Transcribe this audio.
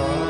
Lord.